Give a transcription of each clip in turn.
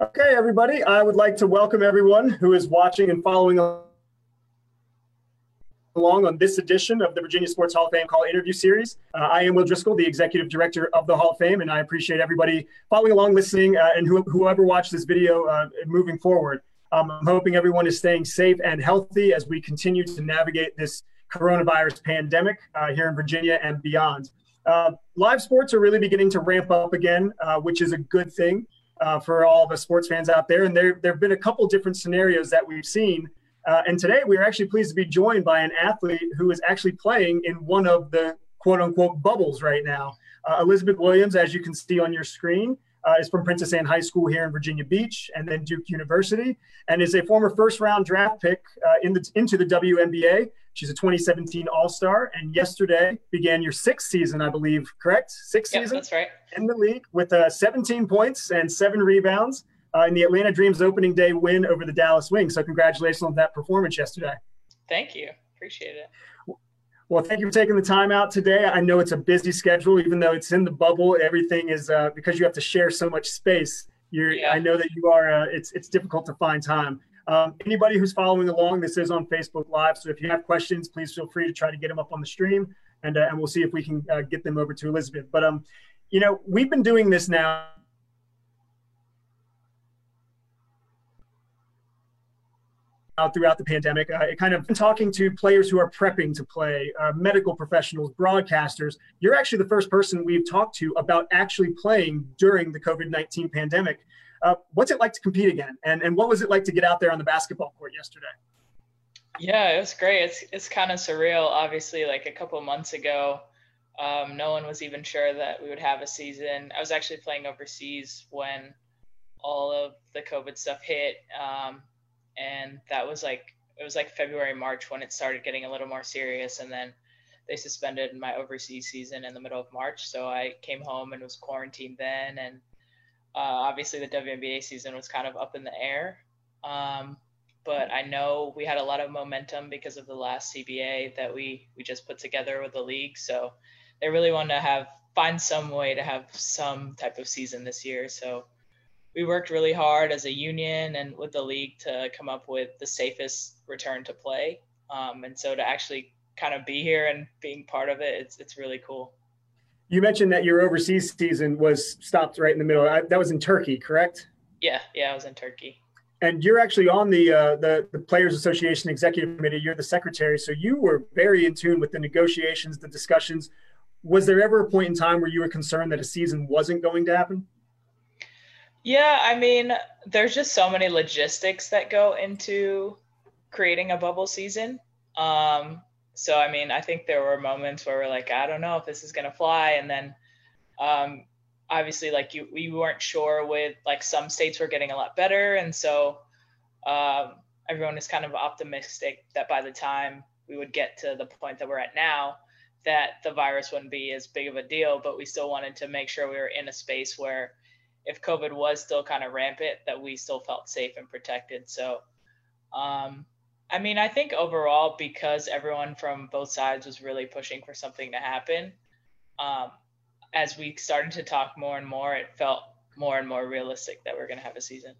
Okay, everybody, I would like to welcome everyone who is watching and following along on this edition of the Virginia Sports Hall of Fame Call Interview Series. Uh, I am Will Driscoll, the Executive Director of the Hall of Fame, and I appreciate everybody following along, listening, uh, and who, whoever watched this video uh, moving forward. Um, I'm hoping everyone is staying safe and healthy as we continue to navigate this coronavirus pandemic uh, here in Virginia and beyond. Uh, live sports are really beginning to ramp up again, uh, which is a good thing uh, for all the sports fans out there. And there, there have been a couple different scenarios that we've seen. Uh, and today we are actually pleased to be joined by an athlete who is actually playing in one of the quote unquote bubbles right now. Uh, Elizabeth Williams, as you can see on your screen, uh, is from Princess Anne High School here in Virginia Beach and then Duke University, and is a former first round draft pick uh, in the, into the WNBA. She's a 2017 All Star, and yesterday began your sixth season, I believe, correct? Sixth yep, season? That's right. In the league with uh, 17 points and seven rebounds uh, in the Atlanta Dream's opening day win over the Dallas Wings. So, congratulations on that performance yesterday. Thank you. Appreciate it. Well, thank you for taking the time out today. I know it's a busy schedule, even though it's in the bubble. Everything is uh, because you have to share so much space. You're, yeah. I know that you are. Uh, it's it's difficult to find time. Um, anybody who's following along, this is on Facebook Live. So if you have questions, please feel free to try to get them up on the stream, and uh, and we'll see if we can uh, get them over to Elizabeth. But um, you know, we've been doing this now throughout the pandemic. Uh, kind of talking to players who are prepping to play, uh, medical professionals, broadcasters. You're actually the first person we've talked to about actually playing during the COVID 19 pandemic. Uh, what's it like to compete again? And, and what was it like to get out there on the basketball court yesterday? Yeah, it was great. It's, it's kind of surreal. Obviously, like a couple months ago, um, no one was even sure that we would have a season. I was actually playing overseas when all of the COVID stuff hit. Um, and that was like it was like February March when it started getting a little more serious and then they suspended my overseas season in the middle of March so I came home and was quarantined then and uh, obviously the WNBA season was kind of up in the air um, but I know we had a lot of momentum because of the last CBA that we we just put together with the league so they really wanted to have find some way to have some type of season this year so we worked really hard as a union and with the league to come up with the safest return to play. Um, and so to actually kind of be here and being part of it, it's it's really cool. You mentioned that your overseas season was stopped right in the middle. I, that was in Turkey, correct? Yeah, yeah, I was in Turkey. And you're actually on the, uh, the the Players Association Executive Committee. You're the secretary, so you were very in tune with the negotiations, the discussions. Was there ever a point in time where you were concerned that a season wasn't going to happen? Yeah, I mean, there's just so many logistics that go into creating a bubble season. Um, so I mean, I think there were moments where we're like, I don't know if this is gonna fly, and then um, obviously, like you, we weren't sure with like some states were getting a lot better, and so um, everyone is kind of optimistic that by the time we would get to the point that we're at now, that the virus wouldn't be as big of a deal. But we still wanted to make sure we were in a space where if COVID was still kind of rampant, that we still felt safe and protected. So, um, I mean, I think overall, because everyone from both sides was really pushing for something to happen, um, as we started to talk more and more, it felt more and more realistic that we're going to have a season.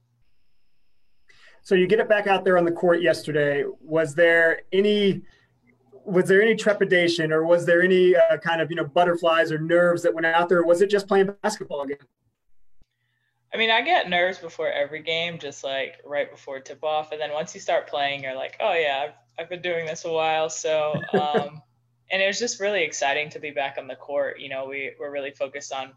So you get it back out there on the court yesterday. Was there any was there any trepidation or was there any uh, kind of you know butterflies or nerves that went out there? was it just playing basketball again? I mean, I get nerves before every game, just like right before tip off. And then once you start playing, you're like, oh, yeah, I've, I've been doing this a while. So, um, and it was just really exciting to be back on the court. You know, we, we're really focused on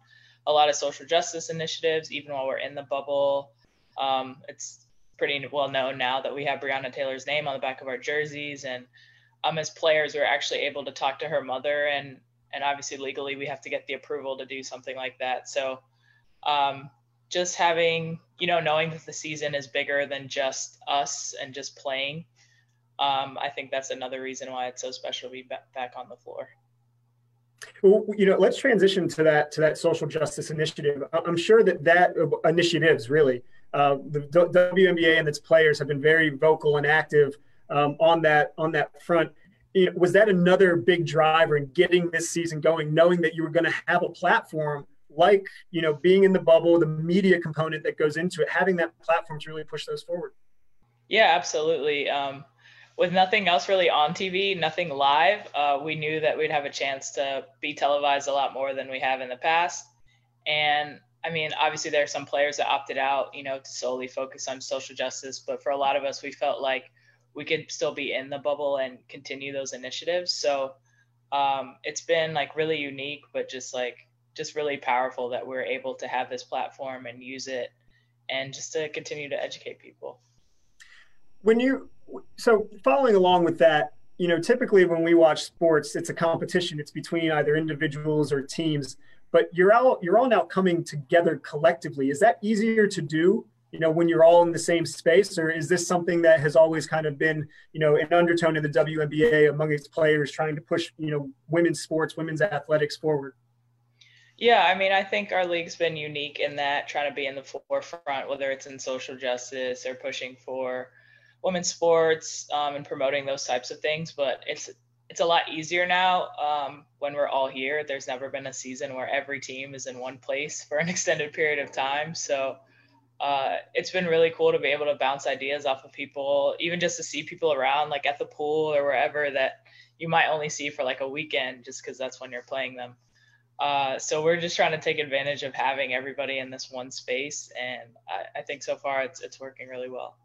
a lot of social justice initiatives, even while we're in the bubble. Um, it's pretty well known now that we have Breonna Taylor's name on the back of our jerseys. And um, as players, we're actually able to talk to her mother. And, and obviously, legally, we have to get the approval to do something like that. So, um, just having you know knowing that the season is bigger than just us and just playing um, i think that's another reason why it's so special to be back on the floor well, you know, let's transition to that to that social justice initiative. I'm sure that that initiatives really uh, the WNBA and its players have been very vocal and active um, on that on that front. You know, was that another big driver in getting this season going, knowing that you were going to have a platform like you know being in the bubble, the media component that goes into it, having that platform to really push those forward? Yeah, absolutely. Um, with nothing else really on TV, nothing live, uh, we knew that we'd have a chance to be televised a lot more than we have in the past. And I mean, obviously, there are some players that opted out, you know, to solely focus on social justice. But for a lot of us, we felt like we could still be in the bubble and continue those initiatives. So um, it's been like really unique, but just like just really powerful that we're able to have this platform and use it and just to continue to educate people. When you so following along with that, you know, typically when we watch sports, it's a competition. It's between either individuals or teams. But you're all you're all now coming together collectively. Is that easier to do? You know, when you're all in the same space, or is this something that has always kind of been, you know, an undertone in the WNBA among its players trying to push, you know, women's sports, women's athletics forward? Yeah, I mean, I think our league's been unique in that trying to be in the forefront, whether it's in social justice or pushing for women's sports um, and promoting those types of things. But it's it's a lot easier now um, when we're all here. There's never been a season where every team is in one place for an extended period of time. So uh, it's been really cool to be able to bounce ideas off of people, even just to see people around, like at the pool or wherever that you might only see for like a weekend, just because that's when you're playing them. Uh, so we're just trying to take advantage of having everybody in this one space, and I, I think so far it's it's working really well.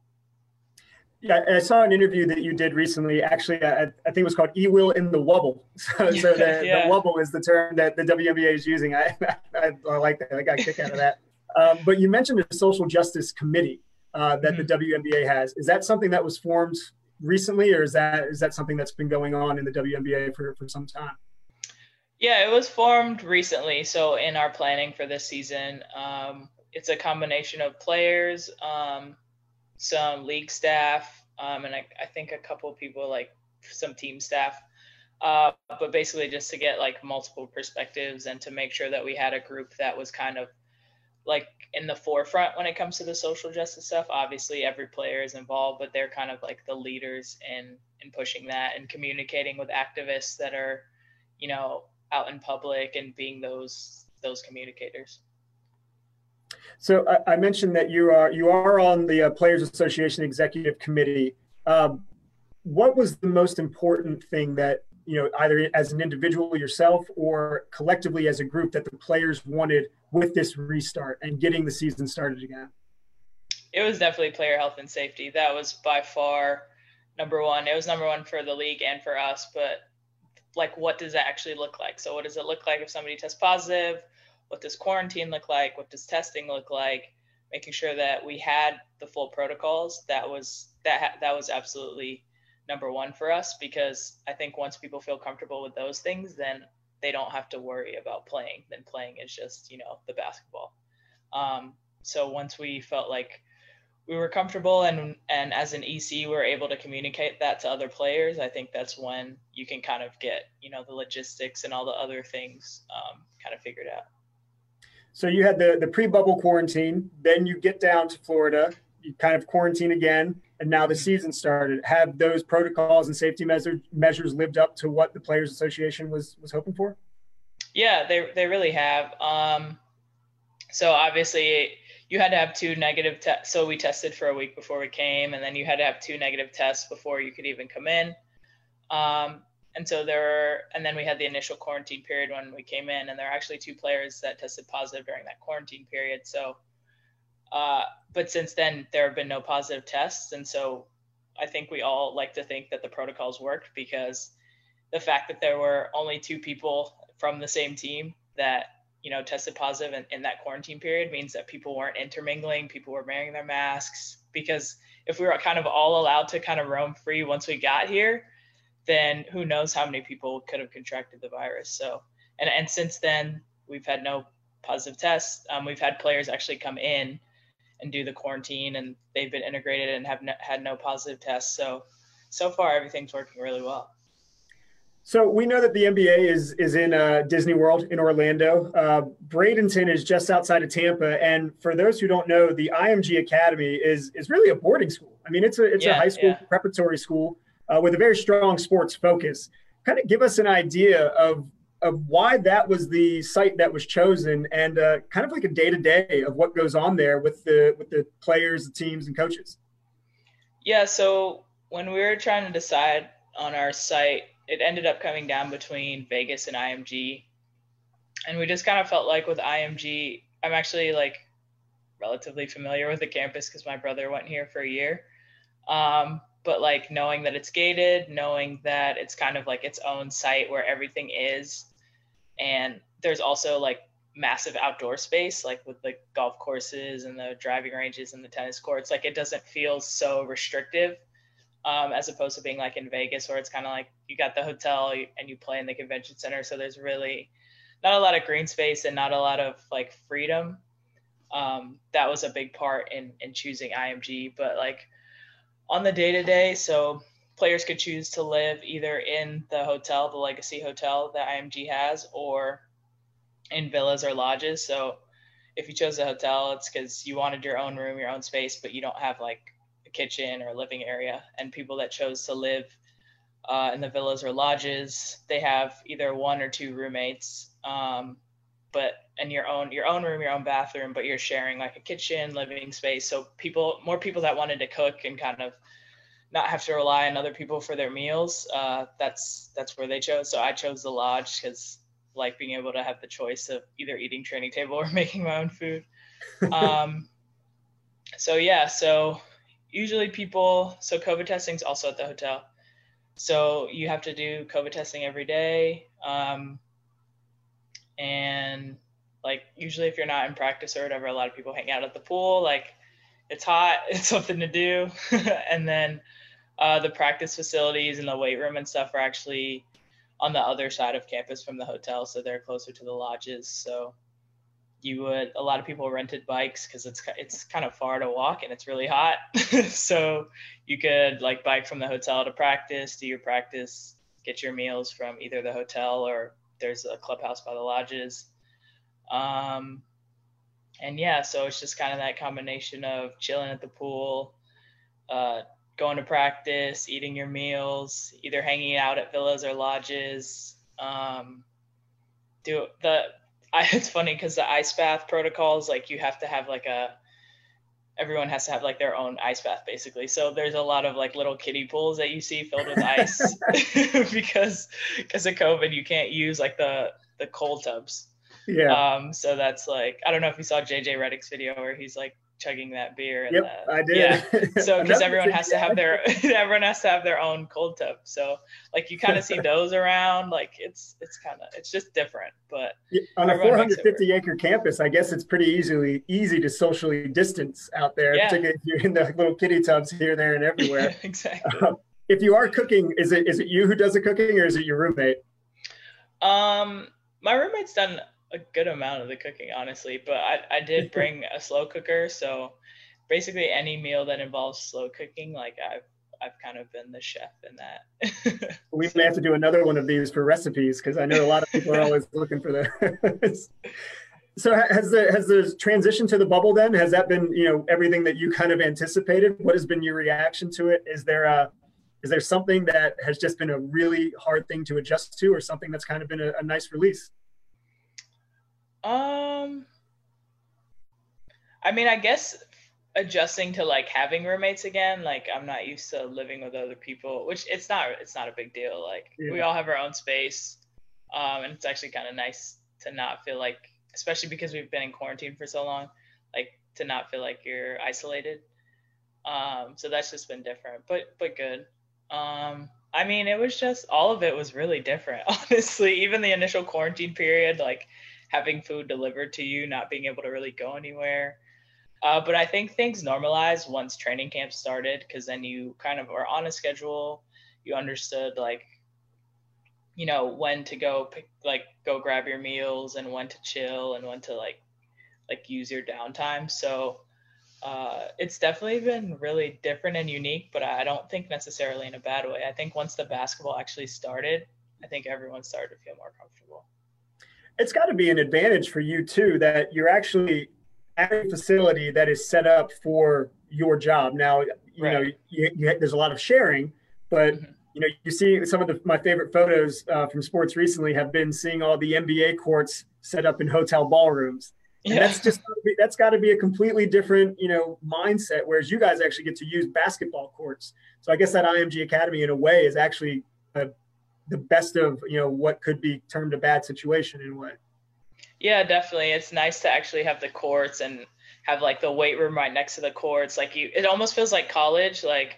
Yeah, I saw an interview that you did recently. Actually, I, I think it was called "Ewil in the Wubble." So, so the, yeah. the, wubble is the term that the WNBA is using. I, I, I like that. I got a kick out of that. Um, but you mentioned the social justice committee uh, that mm-hmm. the WNBA has. Is that something that was formed recently, or is that is that something that's been going on in the WNBA for, for some time? Yeah, it was formed recently. So in our planning for this season, um, it's a combination of players. Um, some league staff, um, and I, I, think a couple people like some team staff. Uh, but basically, just to get like multiple perspectives and to make sure that we had a group that was kind of like in the forefront when it comes to the social justice stuff. Obviously, every player is involved, but they're kind of like the leaders in in pushing that and communicating with activists that are, you know, out in public and being those those communicators. So I, I, mentioned that you are you are on the uh, Players Association Executive Committee. Um, what was the most important thing that you know either as an individual yourself or collectively as a group that the players wanted with this restart and getting the season started again? It was definitely player health and safety. That was by far number one. It was number one for the league and for us. But like, what does that actually look like? So, what does it look like if somebody tests positive? what does quarantine look like? What does testing look like? Making sure that we had the full protocols. That was that that was absolutely number one for us because I think once people feel comfortable with those things, then they don't have to worry about playing. Then playing is just you know the basketball. Um, so once we felt like we were comfortable and and as an EC we were able to communicate that to other players. I think that's when you can kind of get you know the logistics and all the other things um, kind of figured out. So you had the, the pre-bubble quarantine, then you get down to Florida, you kind of quarantine again, and now the mm-hmm. season started. Have those protocols and safety measures measures lived up to what the Players Association was was hoping for? Yeah, they they really have. Um, so obviously you had to have two negative tests. So we tested for a week before we came, and then you had to have two negative tests before you could even come in. Um, and so there were, and then we had the initial quarantine period when we came in, and there are actually two players that tested positive during that quarantine period. So, uh, but since then there have been no positive tests, and so I think we all like to think that the protocols worked because the fact that there were only two people from the same team that you know tested positive in, in that quarantine period means that people weren't intermingling, people were wearing their masks. Because if we were kind of all allowed to kind of roam free once we got here then who knows how many people could have contracted the virus. So, and, and since then, we've had no positive tests. Um, we've had players actually come in and do the quarantine, and they've been integrated and have no, had no positive tests. So, so far, everything's working really well. So we know that the NBA is is in uh, Disney World in Orlando. Uh, Bradenton is just outside of Tampa, and for those who don't know, the IMG Academy is is really a boarding school. I mean, it's a it's yeah, a high school yeah. preparatory school uh, with a very strong sports focus. Kind of give us an idea of of why that was the site that was chosen and uh, kind of like a day to day of what goes on there with the with the players, the teams, and coaches. Yeah. So when we were trying to decide on our site, it ended up coming down between Vegas and IMG, and we just kind of felt like with IMG, I'm actually like relatively familiar with the campus because my brother went here for a year. Um, but like knowing that it's gated, knowing that it's kind of like its own site where everything is, and there's also like massive outdoor space, like with the golf courses and the driving ranges and the tennis courts. Like it doesn't feel so restrictive. Um, as opposed to being like in Vegas, where it's kind of like you got the hotel and you play in the convention center. So there's really not a lot of green space and not a lot of like freedom. Um, that was a big part in in choosing IMG. But like on the day to day, so players could choose to live either in the hotel, the Legacy Hotel that IMG has, or in villas or lodges. So if you chose a hotel, it's because you wanted your own room, your own space, but you don't have like a kitchen or a living area. And people that chose to live uh, in the villas or lodges, they have either one or two roommates, um, but in your own your own room, your own bathroom, but you're sharing like a kitchen, living space. So people, more people that wanted to cook and kind of not have to rely on other people for their meals. Uh, that's that's where they chose. So I chose the lodge because like being able to have the choice of either eating training table or making my own food. Um, so yeah, so usually people so COVID testing is also at the hotel. So you have to do COVID testing every day. Um, and like usually if you're not in practice or whatever, a lot of people hang out at the pool. Like it's hot, it's something to do. and then uh, the practice facilities and the weight room and stuff are actually on the other side of campus from the hotel, so they're closer to the lodges. So you would a lot of people rented bikes because it's it's kind of far to walk and it's really hot. so you could like bike from the hotel to practice, do your practice, get your meals from either the hotel or there's a clubhouse by the lodges. Um, and yeah, so it's just kind of that combination of chilling at the pool, uh, going to practice, eating your meals, either hanging out at villas or lodges. Um, do the I, it's funny because the ice bath protocols like you have to have like a everyone has to have like their own ice bath basically. So there's a lot of like little kiddie pools that you see filled with ice because because of COVID you can't use like the the cold tubs. Yeah. Um. So that's like I don't know if you saw JJ Redick's video where he's like chugging that beer. yep, the, I did. Yeah. So because everyone has to have their everyone has to have their own cold tub. So like you kind of see those around. Like it's it's kind of it's just different. But yeah, on a 450 acre campus, I guess it's pretty easily easy to socially distance out there, yeah. particularly if you're in the little kitty tubs here, there, and everywhere. exactly. Uh, if you are cooking, is it is it you who does the cooking, or is it your roommate? Um, my roommate's done a good amount of the cooking, honestly. But I, I did bring a slow cooker, so basically any meal that involves slow cooking, like I've I've kind of been the chef in that. we may have to do another one of these for recipes because I know a lot of people are always looking for those. so has the has the transition to the bubble then has that been you know everything that you kind of anticipated? What has been your reaction to it? Is there a is there something that has just been a really hard thing to adjust to, or something that's kind of been a, a nice release? Um, I mean, I guess adjusting to like having roommates again. Like I'm not used to living with other people, which it's not it's not a big deal. Like yeah. we all have our own space, um, and it's actually kind of nice to not feel like, especially because we've been in quarantine for so long, like to not feel like you're isolated. Um, so that's just been different, but but good. Um, I mean, it was just all of it was really different, honestly. Even the initial quarantine period, like having food delivered to you, not being able to really go anywhere. Uh, but I think things normalized once training camp started because then you kind of are on a schedule. You understood like, you know, when to go pick, like go grab your meals and when to chill and when to like, like use your downtime. So uh, it's definitely been really different and unique, but I don't think necessarily in a bad way. I think once the basketball actually started, I think everyone started to feel more comfortable it's got to be an advantage for you too that you're actually at a facility that is set up for your job. Now, you right. know, you, you, there's a lot of sharing, but mm-hmm. you know, you see some of the, my favorite photos uh, from sports recently have been seeing all the NBA courts set up in hotel ballrooms. And yeah. that's just that's got to be a completely different, you know, mindset. Whereas you guys actually get to use basketball courts. So I guess that IMG Academy, in a way, is actually a, the best of you know what could be termed a bad situation in a way. Yeah, definitely. It's nice to actually have the courts and have like the weight room right next to the courts. Like you, it almost feels like college. Like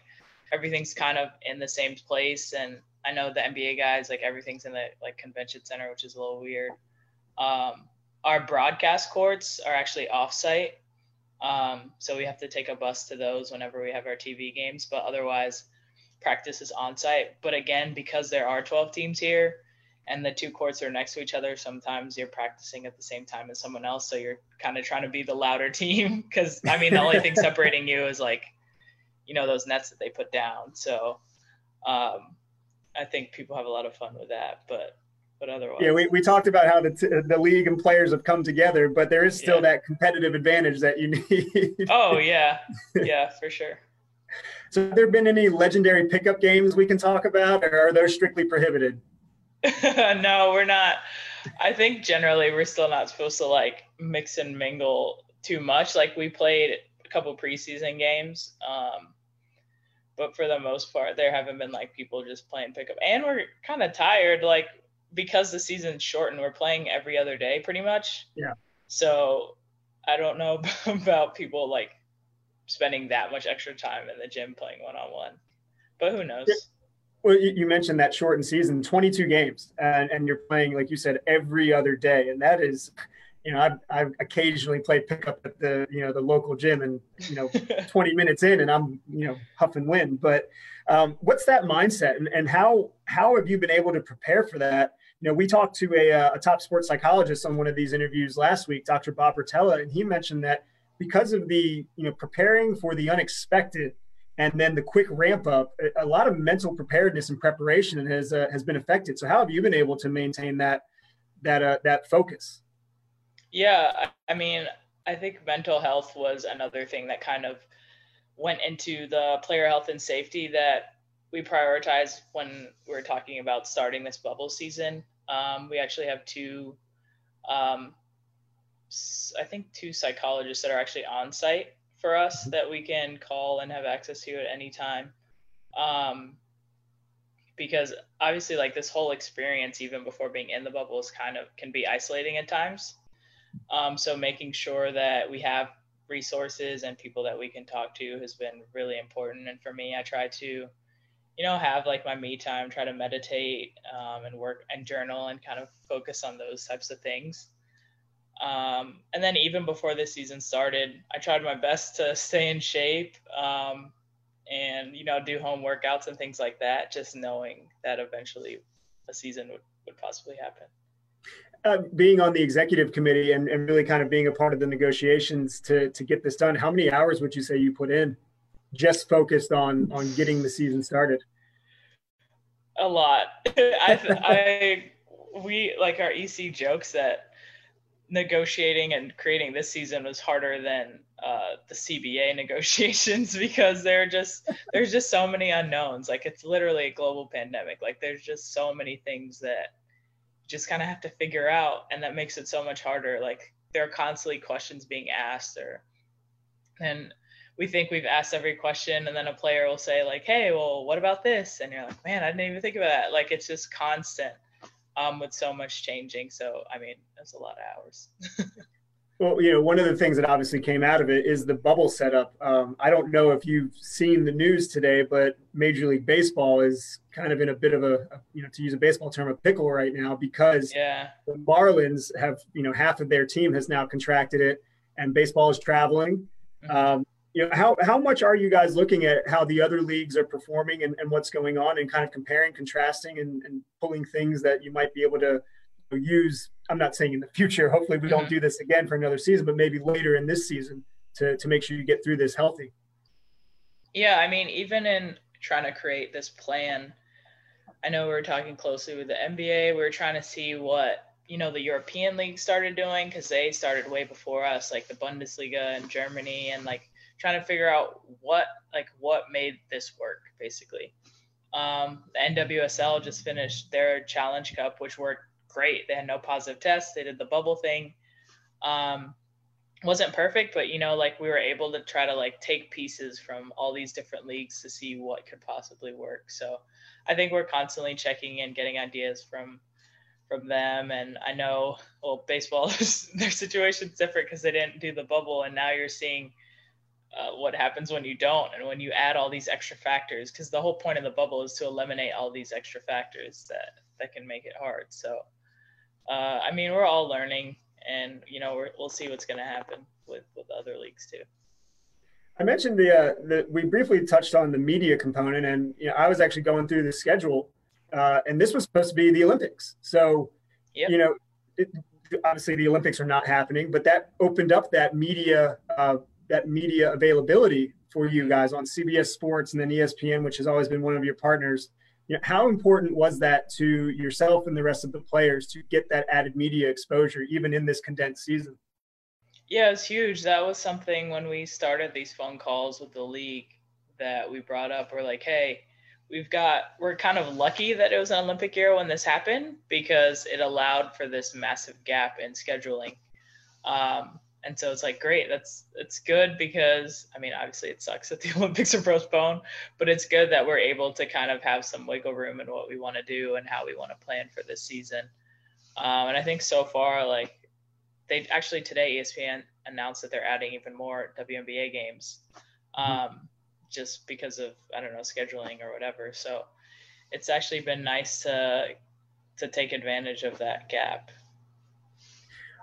everything's kind of in the same place. And I know the NBA guys, like everything's in the like convention center, which is a little weird. Um, our broadcast courts are actually offsite. Um, so we have to take a bus to those whenever we have our TV games, but otherwise practice is on site. But again, because there are 12 teams here and the two courts are next to each other, sometimes you're practicing at the same time as someone else. So you're kind of trying to be the louder team. Cause I mean, the only thing separating you is like you know those nets that they put down. So um, I think people have a lot of fun with that, but but otherwise. Yeah, we, we talked about how the, t- the league and players have come together, but there is still yeah. that competitive advantage that you need. oh yeah, yeah, for sure. So, have there been any legendary pickup games we can talk about, or are those strictly prohibited? no, we're not. I think generally we're still not supposed to like mix and mingle too much. Like we played a couple preseason games, um, but for the most part, there haven't been like people just playing pickup. And we're kind of tired, like because the season's shortened. We're playing every other day, pretty much. Yeah. So I don't know about people like spending that much extra time in the gym playing one on one, but who knows? Well, you mentioned that shortened season, 22 games, and, and you're playing, like you said, every other day. And that is, you know, I've, I've occasionally played pickup at the, you know, the local gym and, you know, 20 minutes in and I'm, you know, huff and wind. But um, what's that mindset and, and how, how have you been able to prepare for that? You know, we talked to a, uh, a top sports psychologist on one of these interviews last week, Dr. Bob Rotella, and he mentioned that because of the, you know, preparing for the unexpected and then the quick ramp up, a lot of mental preparedness and preparation has, uh, has been affected. So how have you been able to maintain that, that, uh, that focus? Yeah, I mean, I think mental health was another thing that kind of went into the player health and safety that we prioritize when we're talking about starting this bubble season. Um, we actually have two, um, I think, two psychologists that are actually on site for us that we can call and have access to at any time. Um, because obviously, like this whole experience, even before being in the bubble, is kind of can be isolating at times. Um, so making sure that we have resources and people that we can talk to has been really important. And for me, I try to, you know, have like my me time, try to meditate um, and work and journal and kind of focus on those types of things. Um, and then even before this season started, I tried my best to stay in shape um, and, you know, do home workouts and things like that, just knowing that eventually a season would, would possibly happen uh, being on the executive committee and, and really kind of being a part of the negotiations to to get this done, how many hours would you say you put in just focused on on getting the season started? A lot. I, I we like our EC jokes that negotiating and creating this season was harder than uh, the CBA negotiations because there are just there's just so many unknowns. Like it's literally a global pandemic. Like there's just so many things that just kind of have to figure out and that makes it so much harder like there are constantly questions being asked or and we think we've asked every question and then a player will say like hey well what about this and you're like man i didn't even think about that like it's just constant um, with so much changing so i mean that's a lot of hours Well, you know, one of the things that obviously came out of it is the bubble setup. Um, I don't know if you've seen the news today, but Major League Baseball is kind of in a bit of a, you know, to use a baseball term, a pickle right now because yeah. the Marlins have, you know, half of their team has now contracted it, and baseball is traveling. Mm-hmm. Um, you know, how how much are you guys looking at how the other leagues are performing and, and what's going on, and kind of comparing, contrasting, and, and pulling things that you might be able to use? I'm not saying in the future hopefully we don't mm-hmm. do this again for another season but maybe later in this season to, to make sure you get through this healthy. Yeah i mean even in trying to create this plan i know we are talking closely with the nba We are trying to see what you know the european league started doing because they started way before us like the bundesliga in germany and like trying to figure out what like what made this work basically Um, the NWSL just finished their Challenge Cup, which worked great. They had no positive tests. They did the bubble thing. Um, wasn't perfect, but you know, like we were able to try to like take pieces from all these different leagues to see what could possibly work. So I think we're constantly checking in, getting ideas from from them. And I know, well, baseball, their situation's different because they didn't do the bubble, and now you're seeing uh, what happens when you don't, and when you add all these extra factors. Because the whole point of the bubble is to eliminate all these extra factors that that can make it hard. So, uh, I mean, we're all learning and you know we will see what's going to happen with with other leagues too. I mentioned the uh, the we briefly touched on the media component, and you know I was actually going through the schedule, uh, and this was supposed to be the Olympics. So, yep. you know, it, obviously the Olympics are not happening, but that opened up that media uh, that media availability for you guys on CBS Sports and then ESPN, which has always been one of your partners you know, how important was that to yourself and the rest of the players to get that added media exposure, even in this condensed season? Yeah, it's huge. That was something when we started these phone calls with the league that we brought up. We're like, hey, we've got, we're kind of lucky that it was an Olympic year when this happened because it allowed for this massive gap in scheduling. Um, and so it's like great that's it's good because i mean obviously it sucks that the olympics are postponed but it's good that we're able to kind of have some wiggle room in what we want to do and how we want to plan for this season. Um, and i think so far like they actually today espn announced that they're adding even more WNBA games mm-hmm. um, just because of i don't know scheduling or whatever. So it's actually been nice to to take advantage of that gap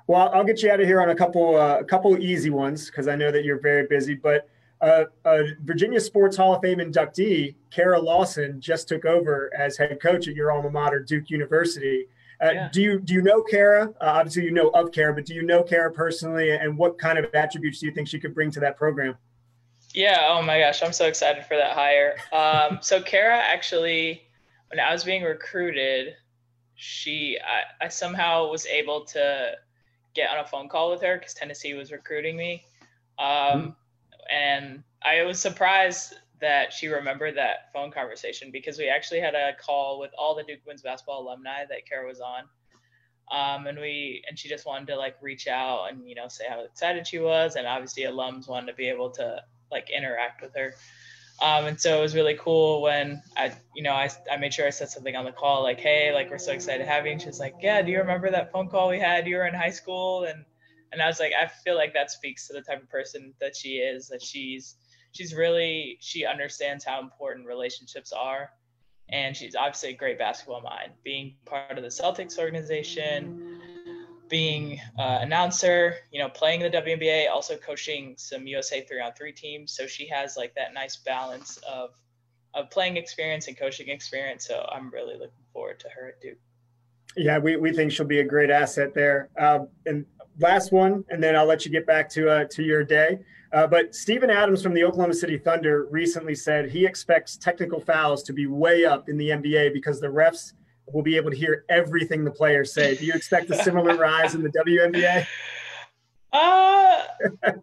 well, I'll get you out of here on a couple uh, a couple easy ones because I know that you're very busy. But uh, uh, Virginia Sports Hall of Fame inductee Kara Lawson just took over as head coach at your alma mater, Duke University. Uh, yeah. Do you do you know Kara? Uh, obviously, you know of Kara, but do you know Kara personally, and what kind of attributes do you think she could bring to that program? Yeah. Oh my gosh, I'm so excited for that hire. Um, so Kara actually, when I was being recruited, she I, I somehow was able to get on a phone call with her because Tennessee was recruiting me. Um, mm-hmm. And I was surprised that she remembered that phone conversation because we actually had a call with all the Duke women's basketball alumni that Kara was on. Um, and we and she just wanted to like reach out and you know say how excited she was and obviously alums wanted to be able to like interact with her um, and so it was really cool when I, you know, I, I made sure I said something on the call like, hey, like we're so excited to have you. And she's like, yeah, do you remember that phone call we had? You were in high school, and and I was like, I feel like that speaks to the type of person that she is. That she's she's really she understands how important relationships are, and she's obviously a great basketball mind. Being part of the Celtics organization, being uh, announcer, you know, playing the WNBA, also coaching some USA three on three teams. So she has like that nice balance of of playing experience and coaching experience. So I'm really looking forward to her at Duke. Yeah, we, we think she'll be a great asset there. Um, and last one, and then I'll let you get back to uh, to your day. Uh, but Steven Adams from the Oklahoma City Thunder recently said he expects technical fouls to be way up in the NBA because the refs – we'll be able to hear everything the players say. Do you expect a similar rise in the WNBA? Uh,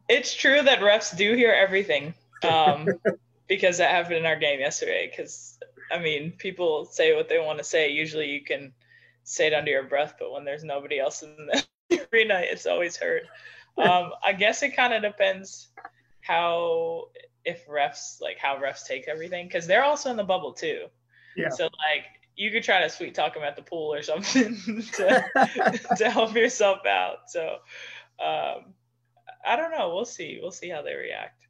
it's true that refs do hear everything um, because that happened in our game yesterday. Because, I mean, people say what they want to say. Usually you can say it under your breath, but when there's nobody else in the arena, it's always heard. Um, I guess it kind of depends how, if refs, like how refs take everything, because they're also in the bubble too. Yeah. So, like, you could try to sweet talk him at the pool or something to, to help yourself out. So um, I don't know. We'll see. We'll see how they react.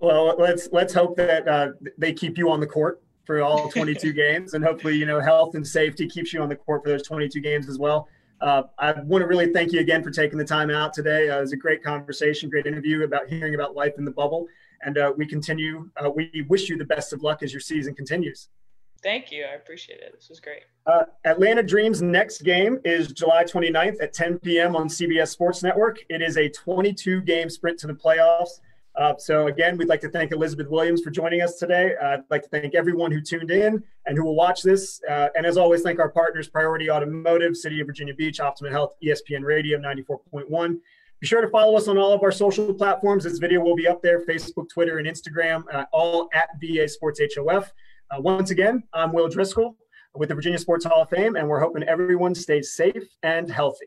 Well, let's let's hope that uh, they keep you on the court for all 22 games, and hopefully, you know, health and safety keeps you on the court for those 22 games as well. Uh, I want to really thank you again for taking the time out today. Uh, it was a great conversation, great interview about hearing about life in the bubble, and uh, we continue. Uh, we wish you the best of luck as your season continues. Thank you. I appreciate it. This was great. Uh, Atlanta Dream's next game is July 29th at 10 p.m. on CBS Sports Network. It is a 22 game sprint to the playoffs. Uh, so, again, we'd like to thank Elizabeth Williams for joining us today. Uh, I'd like to thank everyone who tuned in and who will watch this. Uh, and as always, thank our partners Priority Automotive, City of Virginia Beach, Optimum Health, ESPN Radio 94.1. Be sure to follow us on all of our social platforms. This video will be up there Facebook, Twitter, and Instagram, uh, all at VA Sports HOF. Uh, once again, I'm Will Driscoll with the Virginia Sports Hall of Fame, and we're hoping everyone stays safe and healthy.